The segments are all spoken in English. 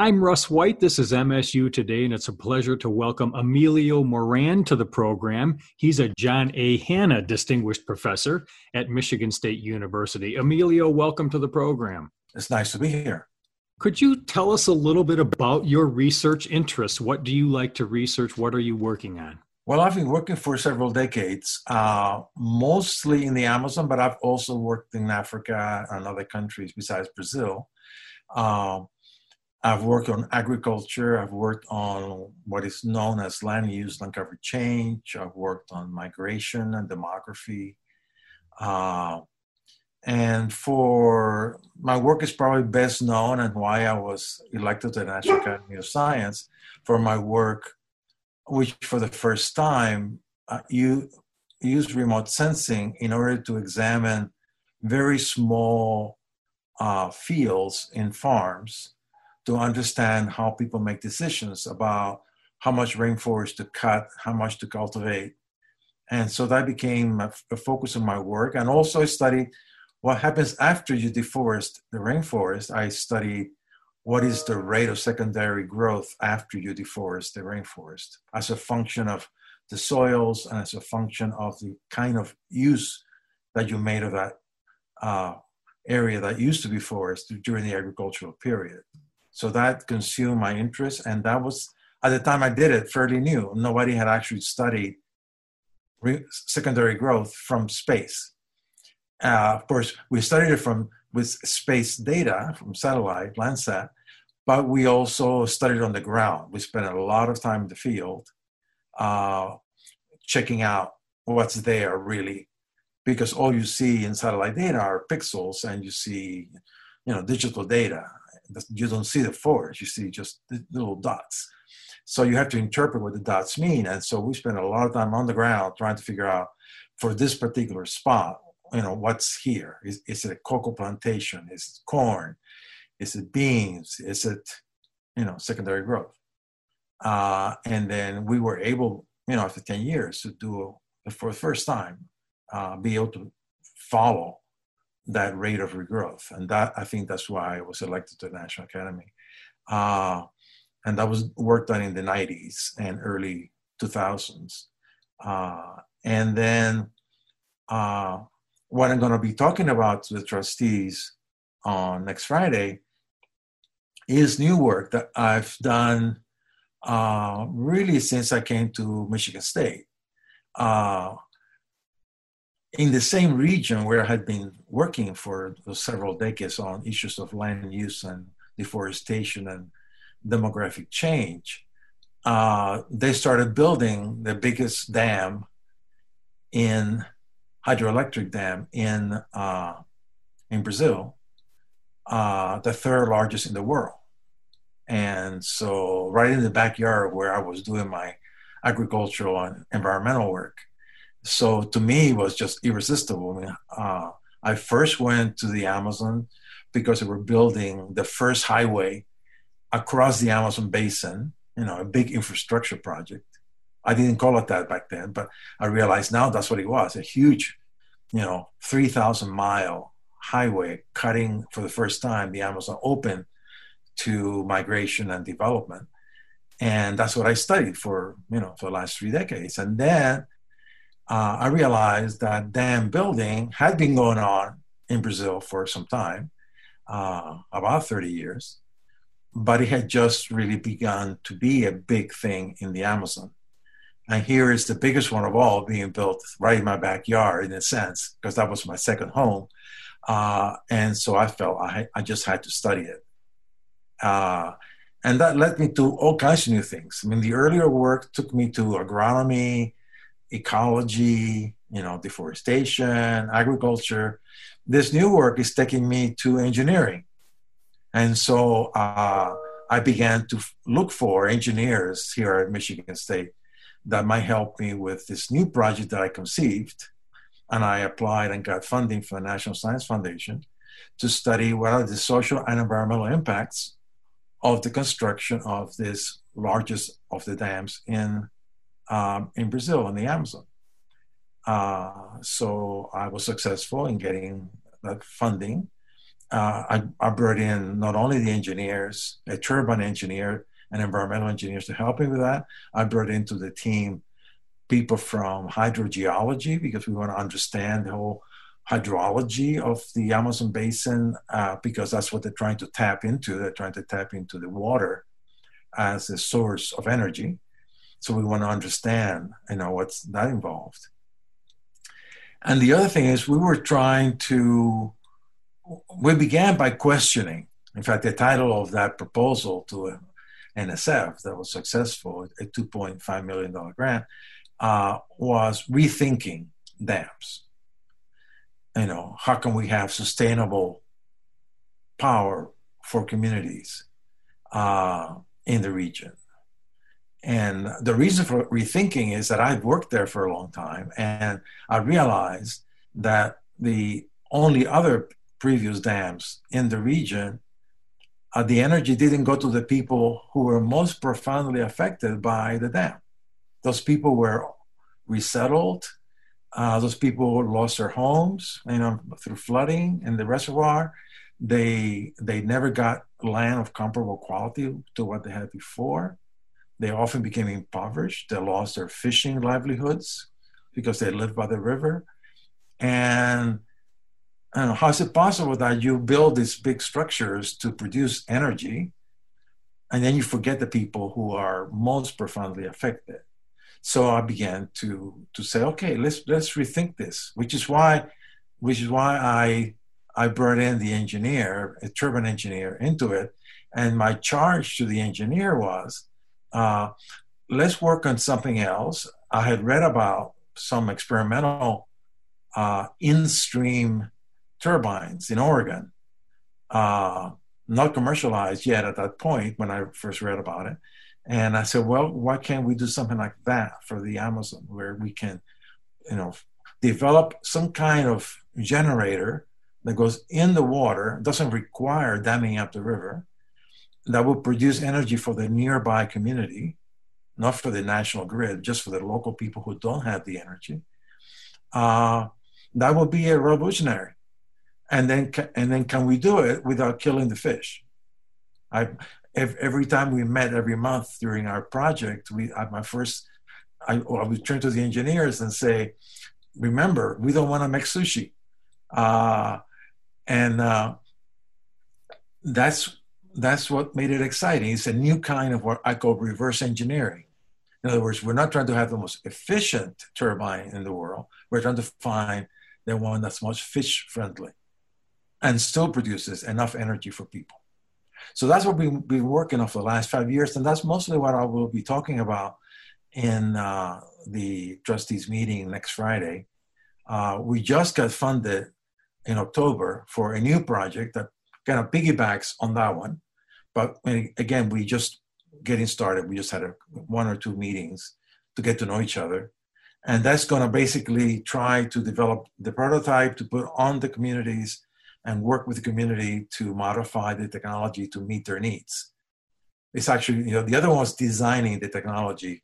I'm Russ White. This is MSU Today, and it's a pleasure to welcome Emilio Moran to the program. He's a John A. Hannah Distinguished Professor at Michigan State University. Emilio, welcome to the program. It's nice to be here. Could you tell us a little bit about your research interests? What do you like to research? What are you working on? Well, I've been working for several decades, uh, mostly in the Amazon, but I've also worked in Africa and other countries besides Brazil. Uh, I've worked on agriculture. I've worked on what is known as land use, land cover change. I've worked on migration and demography. Uh, and for my work is probably best known and why I was elected to the National Academy of Science for my work, which for the first time uh, you use remote sensing in order to examine very small uh, fields in farms to understand how people make decisions about how much rainforest to cut, how much to cultivate. And so that became a, focus of my work. And also I studied what happens after you deforest the rainforest. I studied what is the rate of secondary growth after you deforest the rainforest as a function of the soils and as a function of the kind of use that you made of that uh, area that used to be forest during the agricultural period. So that consumed my interest, and that was at the time I did it fairly new. Nobody had actually studied re- secondary growth from space. Uh, of course, we studied it from with space data from satellite Landsat, but we also studied on the ground. We spent a lot of time in the field, uh, checking out what's there really, because all you see in satellite data are pixels, and you see, you know, digital data you don't see the forest, you see just little dots. So you have to interpret what the dots mean. And so we spend a lot of time on the ground trying to figure out for this particular spot, you know, what's here. Is, is it a cocoa plantation? Is it corn? Is it beans? Is it, you know, secondary growth? Uh, and then we were able, you know, after 10 years to do, for the first time, uh, be able to follow that rate of regrowth. And that I think that's why I was elected to the National Academy. Uh, and that was work done in the 90s and early 2000s. Uh, and then uh, what I'm going to be talking about to the trustees on next Friday is new work that I've done uh, really since I came to Michigan State. In the same region where I had been working for several decades on issues of land use and deforestation and demographic change, uh, they started building the biggest dam in hydroelectric dam in uh, in Brazil, uh, the third largest in the world. And so, right in the backyard where I was doing my agricultural and environmental work, so to me it was just irresistible. I mean, uh, I first went to the Amazon because they were building the first highway across the Amazon basin, you know, a big infrastructure project. I didn't call it that back then, but I realized now that's what it was a huge, you know, 3,000 mile highway cutting for the first time the Amazon open to migration and development. And that's what I studied for, you know, for the last three decades. And then uh, I realized that dam building had been going on in Brazil for some time, uh, about 30 years, but it had just really begun to be a big thing in the Amazon. And here is the biggest one of all being built right in my backyard, in a sense, because that was my second home. Uh, and so I felt I, I just had to study it. Uh, and that led me to all kinds of new things. I mean, the earlier work took me to agronomy, ecology, you know, deforestation, agriculture. This new work is taking me to engineering. And so uh, I began to look for engineers here at Michigan State that might help me with this new project that I conceived. And I applied and got funding from the National Science Foundation to study what are the social and environmental impacts of the construction of this largest of the dams in um, in Brazil in the Amazon. Uh, so I was successful in getting that funding. uh, I, I brought in not only the engineers, a turbine engineer, and environmental engineers to help me with that. I brought into the team people from hydrogeology because we want to understand the whole hydrology of the Amazon basin uh, because that's what they're trying to tap into. They're trying to tap into the water as a source of energy. So we want to understand, you know, what's that involved. And the other thing is we were trying to, we began by questioning. In fact, the title of that proposal to NSF that was successful, a $2.5 million grant, uh, was rethinking dams. You know, how can we have sustainable power for communities uh, in the region? And the reason for rethinking is that I've worked there for a long time and I realized that the only other previous dams in the region, uh, the energy didn't go to the people who were most profoundly affected by the dam. Those people were resettled. Uh, those people lost their homes, you know, through flooding in the reservoir. They they never got land of comparable quality to what they had before. They often became impoverished. They lost their fishing livelihoods because they lived by the river. And know, how is it possible that you build these big structures to produce energy and then you forget the people who are most profoundly affected? So I began to to say, okay, let's let's rethink this, which is why which is why I I brought in the engineer, a turbine engineer, into it. And my charge to the engineer was uh, let's work on something else. I had read about some experimental uh, in-stream turbines in Oregon, uh, not commercialized yet at that point when I first read about it. And I said, well, why can't we do something like that for the Amazon, where we can, you know, develop some kind of generator that goes in the water, doesn't require damming up the river, that will produce energy for the nearby community, not for the national grid, just for the local people who don't have the energy. Uh, that will be a revolutionary. And then, and then, can we do it without killing the fish? I, every time we met every month during our project, we at my first, I, I would turn to the engineers and say, "Remember, we don't want to make sushi," uh, and uh, that's that's what made it exciting. It's a new kind of what I call reverse engineering. In other words, we're not trying to have the most efficient turbine in the world. We're trying to find the one that's most fish friendly and still produces enough energy for people. So that's what we've been working on for the last five years. And that's mostly what I will be talking about in uh, the trustees meeting next Friday. Uh, we just got funded in October for a new project that kind of piggybacks on that one. But again, we just getting started. We just had a, one or two meetings to get to know each other. And that's going to basically try to develop the prototype to put on the communities and work with the community to modify the technology to meet their needs. It's actually, you know, the other one was designing the technology.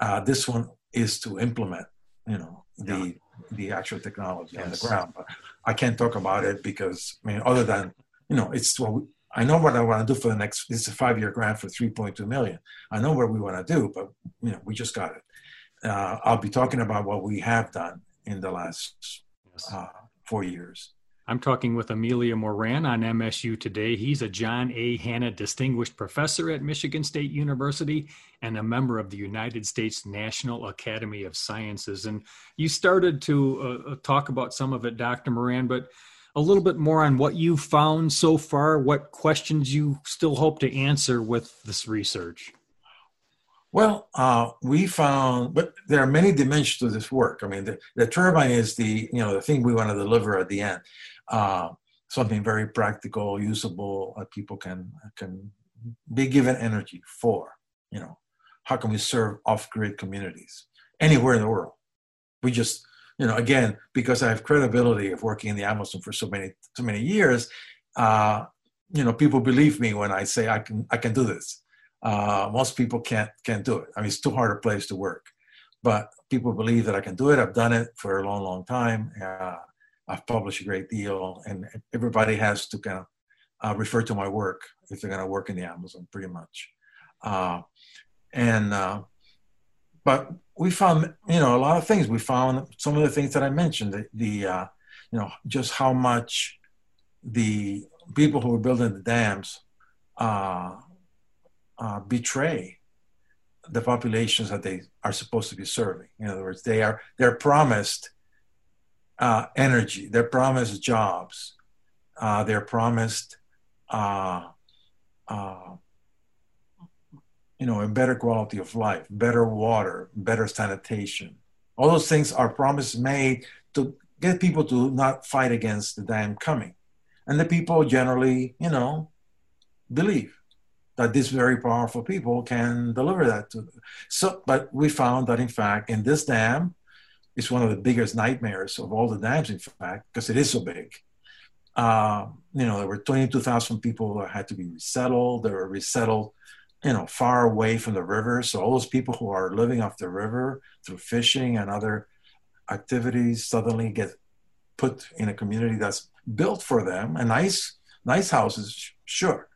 Uh, this one is to implement, you know, the yeah. the actual technology yes. on the ground. But I can't talk about it because, I mean, other than you know, it's what I know what I want to do for the next. It's a five-year grant for 3.2 million. I know what we want to do, but you know, we just got it. Uh, I'll be talking about what we have done in the last uh, four years. I'm talking with Emilio Moran on MSU today. He's a John A. Hannah Distinguished Professor at Michigan State University and a member of the United States National Academy of Sciences. And you started to uh, talk about some of it, Dr. Moran, but a little bit more on what you found so far, what questions you still hope to answer with this research. Well, uh, we found, but there are many dimensions to this work. I mean, the, the turbine is the you know the thing we want to deliver at the end, uh, something very practical, usable, that people can can be given energy for. You know, how can we serve off-grid communities anywhere in the world? We just you know, again, because I have credibility of working in the Amazon for so many so many years, uh, you know, people believe me when I say I can I can do this. Uh, most people can't can't do it. I mean, it's too hard a place to work, but people believe that I can do it. I've done it for a long, long time. Uh, I've published a great deal, and everybody has to kind of uh, refer to my work if they're going to work in the Amazon, pretty much. Uh, and uh, but we found, you know, a lot of things. We found some of the things that I mentioned. The, the uh, you know, just how much the people who are building the dams uh, uh, betray the populations that they are supposed to be serving. In other words, they are they're promised uh, energy, they're promised jobs, uh, they're promised uh, uh, you know a better quality of life, better water, better sanitation. All those things are promises made to get people to not fight against the dam coming, and the people generally, you know, believe that these very powerful people can deliver that to them. So, but we found that in fact, in this dam, it's one of the biggest nightmares of all the dams, in fact, because it is so big. Uh, you know, there were 22,000 people that had to be resettled. They were resettled, you know, far away from the river. So all those people who are living off the river through fishing and other activities suddenly get put in a community that's built for them. And nice, nice houses, sure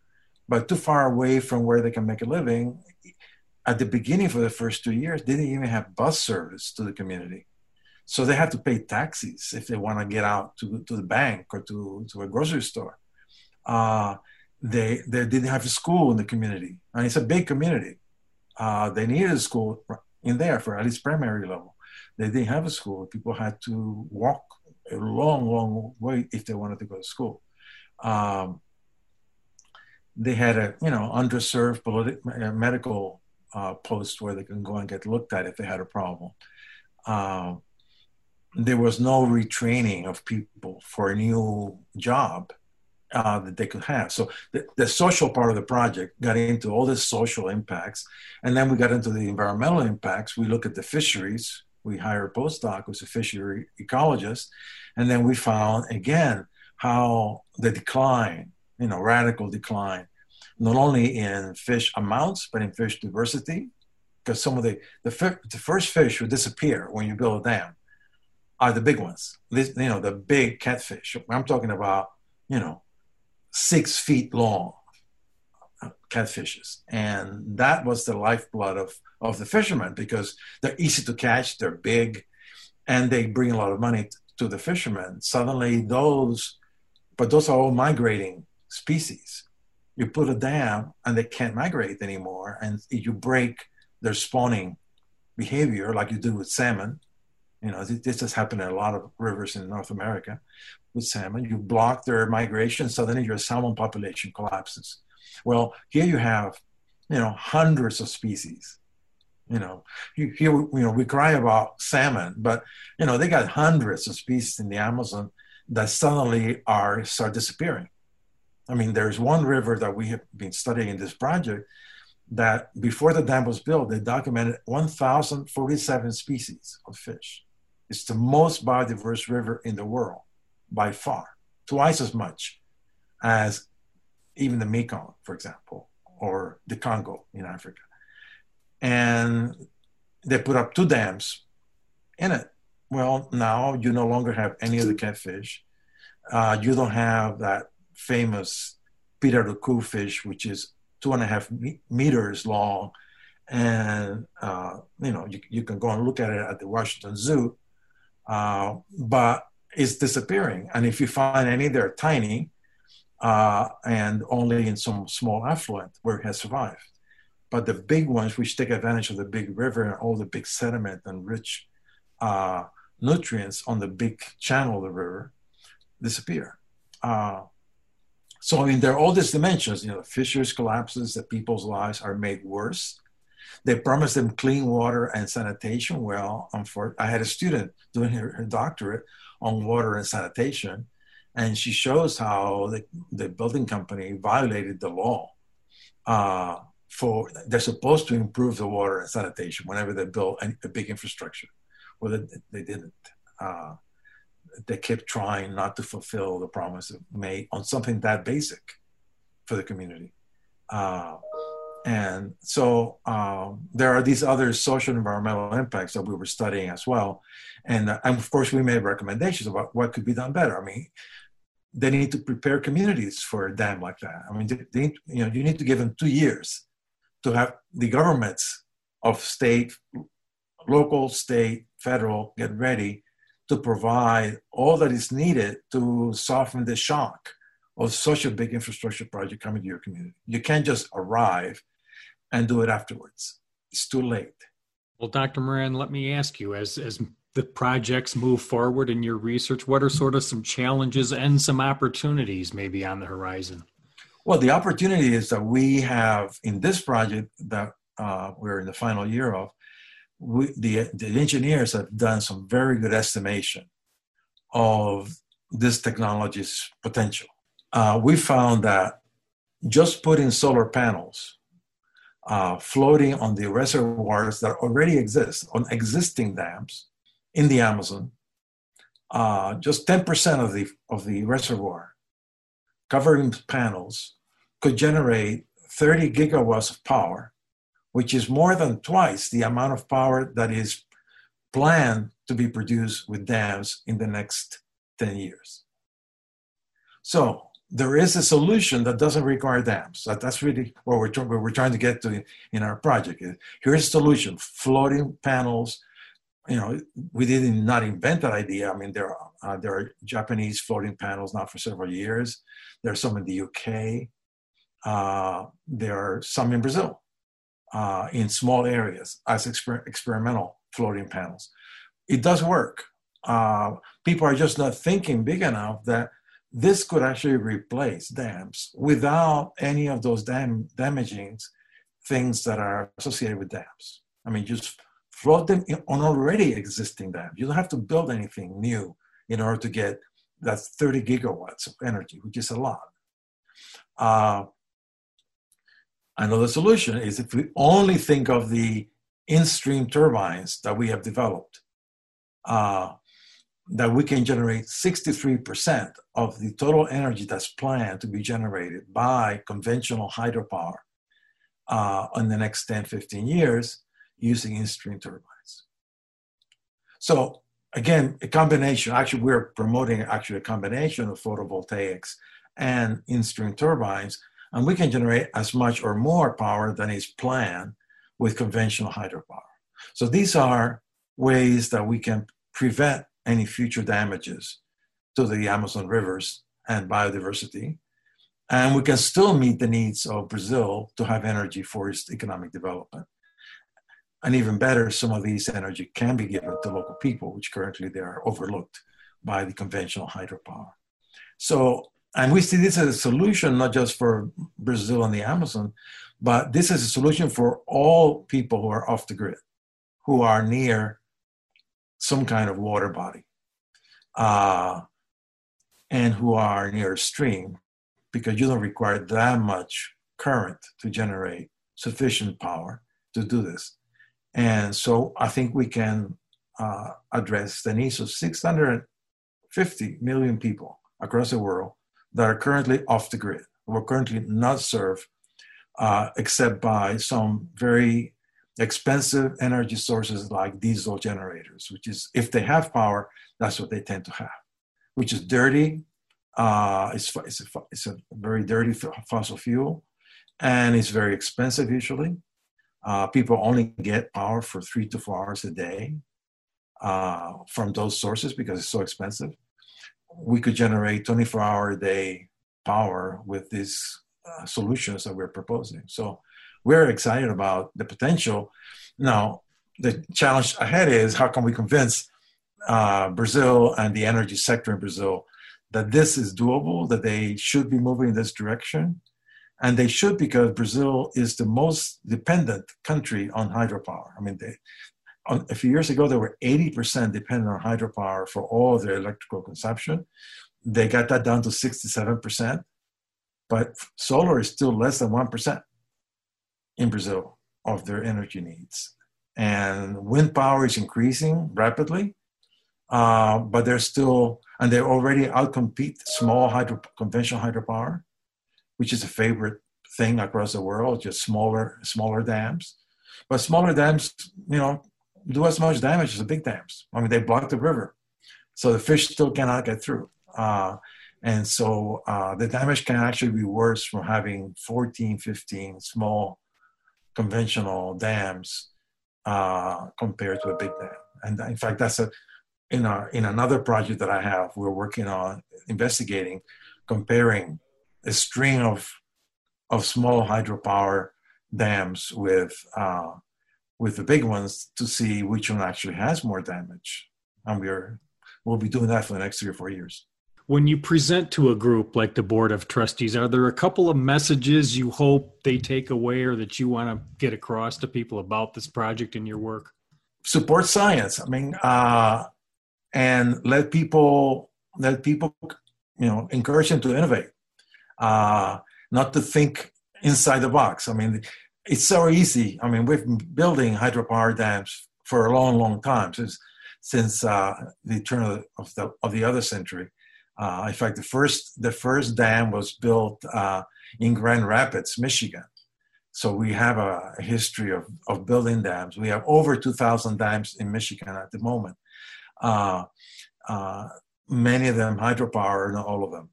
but too far away from where they can make a living. At the beginning, for the first two years, they didn't even have bus service to the community. So they have to pay taxis if they want to get out to, to the bank or to, to a grocery store. Uh, they, they didn't have a school in the community. And it's a big community. Uh, they needed a school in there for at least primary level. They didn't have a school. People had to walk a long, long way if they wanted to go to school. Um, they had a you know underserved politi- uh, medical uh, post where they can go and get looked at if they had a problem. Uh, there was no retraining of people for a new job uh, that they could have. So the, the, social part of the project got into all the social impacts, and then we got into the environmental impacts. We look at the fisheries. We hired a postdoc who's a fishery ecologist, and then we found again how the decline you know, radical decline, not only in fish amounts, but in fish diversity. Because some of the, the, the first fish who disappear when you build a dam are the big ones. This, you know, the big catfish. I'm talking about, you know, six feet long catfishes. And that was the lifeblood of, of the fishermen because they're easy to catch, they're big, and they bring a lot of money to the fishermen. Suddenly, those, but those are all migrating species. You put a dam and they can't migrate anymore, and you break their spawning behavior, like you do with salmon. You know, this has happened in a lot of rivers in North America with salmon. You block their migration, suddenly your salmon population collapses. Well, here you have, you know, hundreds of species. You know, you, here you know we cry about salmon, but you know they got hundreds of species in the Amazon that suddenly are start disappearing. I mean, there's one river that we have been studying in this project that before the dam was built, they documented 1,047 species of fish. It's the most biodiverse river in the world by far, twice as much as even the Mekong, for example, or the Congo in Africa. And they put up two dams in it. Well, now you no longer have any of the catfish. Uh, you don't have that famous pirarucu fish, which is two and a half meters long. And, uh, you know, you, you can go and look at it at the Washington Zoo, uh, but it's disappearing. And if you find any, they're tiny uh, and only in some small affluent where it has survived. But the big ones, which take advantage of the big river and all the big sediment and rich uh, nutrients on the big channel of the river, disappear. Uh, so I mean, there are all these dimensions. You know, fissures, collapses, that people's lives are made worse. They promise them clean water and sanitation. Well, I had a student doing her, her doctorate on water and sanitation, and she shows how the, the building company violated the law. Uh, for they're supposed to improve the water and sanitation whenever they build a, a big infrastructure. Well, they, they didn't. Uh, they kept trying not to fulfill the promise made on something that basic for the community. Uh, And so um, there are these other social environmental impacts that we were studying as well. And, uh, and of course, we made recommendations about what could be done better. I mean, they need to prepare communities for a dam like that. I mean, they, they, you know, you need to give them two years to have the governments of state, local, state, federal get ready to provide all that is needed to soften the shock of such a big infrastructure project coming to your community. You can't just arrive and do it afterwards. It's too late. Well, Dr. Moran, let me ask you as, as the projects move forward in your research, what are sort of some challenges and some opportunities maybe on the horizon? Well, the opportunity is that we have in this project that uh, we're in the final year of, we, the, the engineers have done some very good estimation of this technology's potential. Uh, we found that just putting solar panels uh, floating on the reservoirs that already exist on existing dams in the Amazon, uh, just 10% of the, of the reservoir covering panels could generate 30 gigawatts of power, which is more than twice the amount of power that is planned to be produced with dams in the next 10 years. So there is a solution that doesn't require dams. That, that's really what we're, what we're trying to get to in our project. Here's a solution: floating panels. You know, we didn't not invent that idea. I mean, there are uh, there are Japanese floating panels now for several years. There are some in the UK. Uh, there are some in Brazil, uh, in small areas as exper- experimental floating panels. It does work. Uh, people are just not thinking big enough that this could actually replace dams without any of those dam damaging things that are associated with dams. I mean, just float them on already existing dams. You don't have to build anything new in order to get that 30 gigawatts of energy, which is a lot. Uh, another solution is if we only think of the in-stream turbines that we have developed, uh, that we can generate 63% of the total energy that's planned to be generated by conventional hydropower uh, in the next 10, 15 years using in-stream turbines. So again, a combination, actually we're promoting actually a combination of photovoltaics and in-stream turbines, and we can generate as much or more power than is planned with conventional hydropower. So these are ways that we can prevent any future damages to the Amazon rivers and biodiversity. And we can still meet the needs of Brazil to have energy for its economic development. And even better, some of these energy can be given to local people, which currently they are overlooked by the conventional hydropower. So, and we see this as a solution not just for Brazil and the Amazon, but this is a solution for all people who are off the grid, who are near some kind of water body uh, and who are near a stream because you don't require that much current to generate sufficient power to do this. And so I think we can uh, address the needs of 650 million people across the world that are currently off the grid, who are currently not served uh, except by some very expensive energy sources like diesel generators, which is, if they have power, that's what they tend to have, which is dirty. Uh, it's, it's, a, it's a very dirty fossil fuel, and it's very expensive usually. Uh, people only get power for three to four hours a day uh, from those sources because it's so expensive. We could generate 24 hour a day power with these uh, solutions that we're proposing. So we're excited about the potential. Now, the challenge ahead is how can we convince uh, Brazil and the energy sector in Brazil that this is doable, that they should be moving in this direction. And they should because Brazil is the most dependent country on hydropower. I mean, they, on, a few years ago, they were 80% dependent on hydropower for all their electrical consumption. They got that down to 67%, but solar is still less than 1% in Brazil of their energy needs. And wind power is increasing rapidly, uh, but they're still, and they already outcompete small hydro, conventional hydropower, which is a favorite thing across the world, just smaller smaller dams. But smaller dams, you know, do as much damage as the big dams. I mean, they block the river, so the fish still cannot get through. Uh, and so uh, the damage can actually be worse from having 14, 15 small conventional dams uh, compared to a big dam. And in fact, that's a in our in another project that I have, we're working on investigating, comparing a string of of small hydropower dams with uh, with the big ones to see which one actually has more damage. And we're we'll be doing that for the next three or four years. When you present to a group like the board of trustees, are there a couple of messages you hope they take away or that you want to get across to people about this project and your work? Support science. I mean, uh, and let people let people you know encourage them to innovate, uh, not to think inside the box. I mean, it's so easy. I mean, we've been building hydropower dams for a long, long time since since uh, the turn of the of the other century. Uh, in fact, the first the first dam was built uh, in Grand Rapids, Michigan. So we have a history of, of building dams. We have over 2,000 dams in Michigan at the moment. Uh, uh, many of them hydropower, not all of them.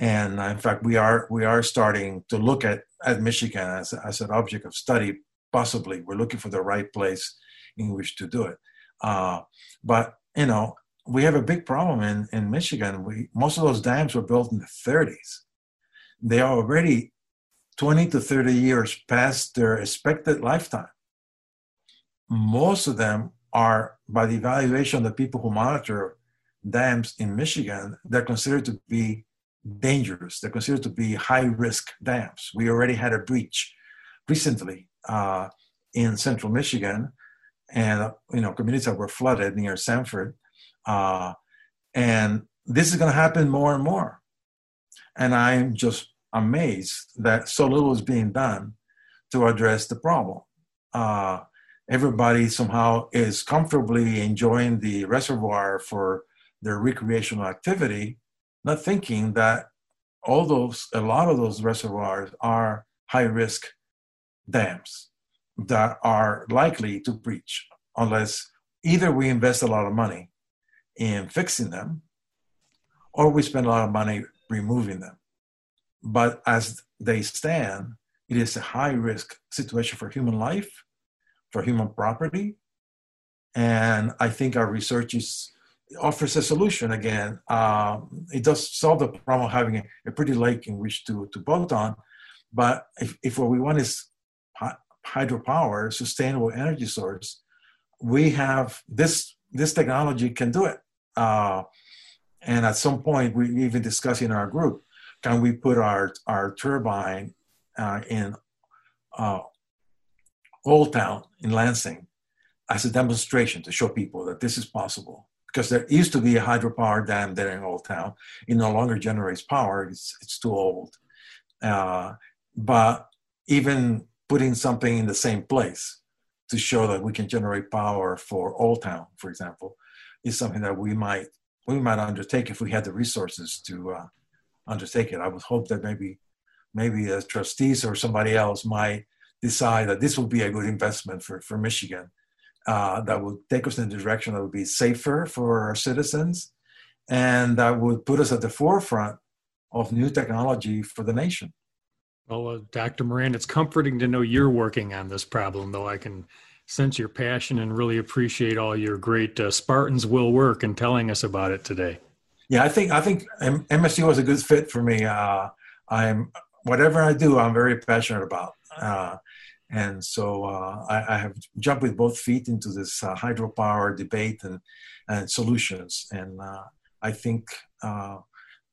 And in fact, we are we are starting to look at, at Michigan as, as an object of study. Possibly, we're looking for the right place in which to do it. Uh, but you know, we have a big problem in, in Michigan. We, most of those dams were built in the 30s. They are already 20 to 30 years past their expected lifetime. Most of them are, by the evaluation of the people who monitor dams in Michigan, they're considered to be dangerous. They're considered to be high risk dams. We already had a breach recently uh, in central Michigan, and you know communities that were flooded near Sanford uh, and this is going to happen more and more. And I'm just amazed that so little is being done to address the problem. Uh, everybody somehow is comfortably enjoying the reservoir for their recreational activity, not thinking that all those, a lot of those reservoirs are high risk dams that are likely to breach unless either we invest a lot of money in fixing them, or we spend a lot of money removing them. But as they stand, it is a high risk situation for human life, for human property. And I think our research is, offers a solution again. Uh, it does solve the problem of having a, a, pretty lake in which to, to boat on. But if, if what we want is hydropower, sustainable energy source, we have this this technology can do it. Uh, and at some point, we even discussed in our group, can we put our, our turbine uh, in uh, Old Town in Lansing as a demonstration to show people that this is possible? Because there used to be a hydropower dam there in Old Town. It no longer generates power, it's, it's too old. Uh, but even putting something in the same place to show that we can generate power for Old Town, for example, is something that we might we might undertake if we had the resources to uh, undertake it. I would hope that maybe maybe the trustees or somebody else might decide that this would be a good investment for for Michigan. Uh, that would take us in a direction that would be safer for our citizens, and that would put us at the forefront of new technology for the nation. Well, uh, Dr. Moran, it's comforting to know you're working on this problem, though I can sense your passion and really appreciate all your great uh, Spartans will work and telling us about it today. Yeah, I think I think MSU was a good fit for me. Uh, I'm whatever I do, I'm very passionate about, uh, and so uh, I, I, have jumped with both feet into this uh, hydropower debate and and solutions, and uh, I think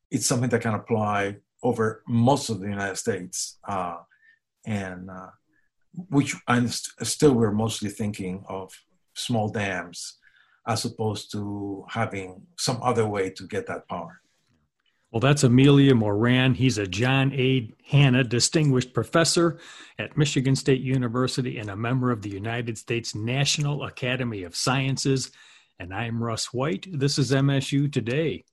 it's something that can apply over most of the United States, and which I'm st- still we're mostly thinking of small dams as opposed to having some other way to get that power. Well, that's Emilio Moran. He's a John A. Hannah Distinguished Professor at Michigan State University and a member of the United States National Academy of Sciences. And I'm Russ White. This is MSU Today.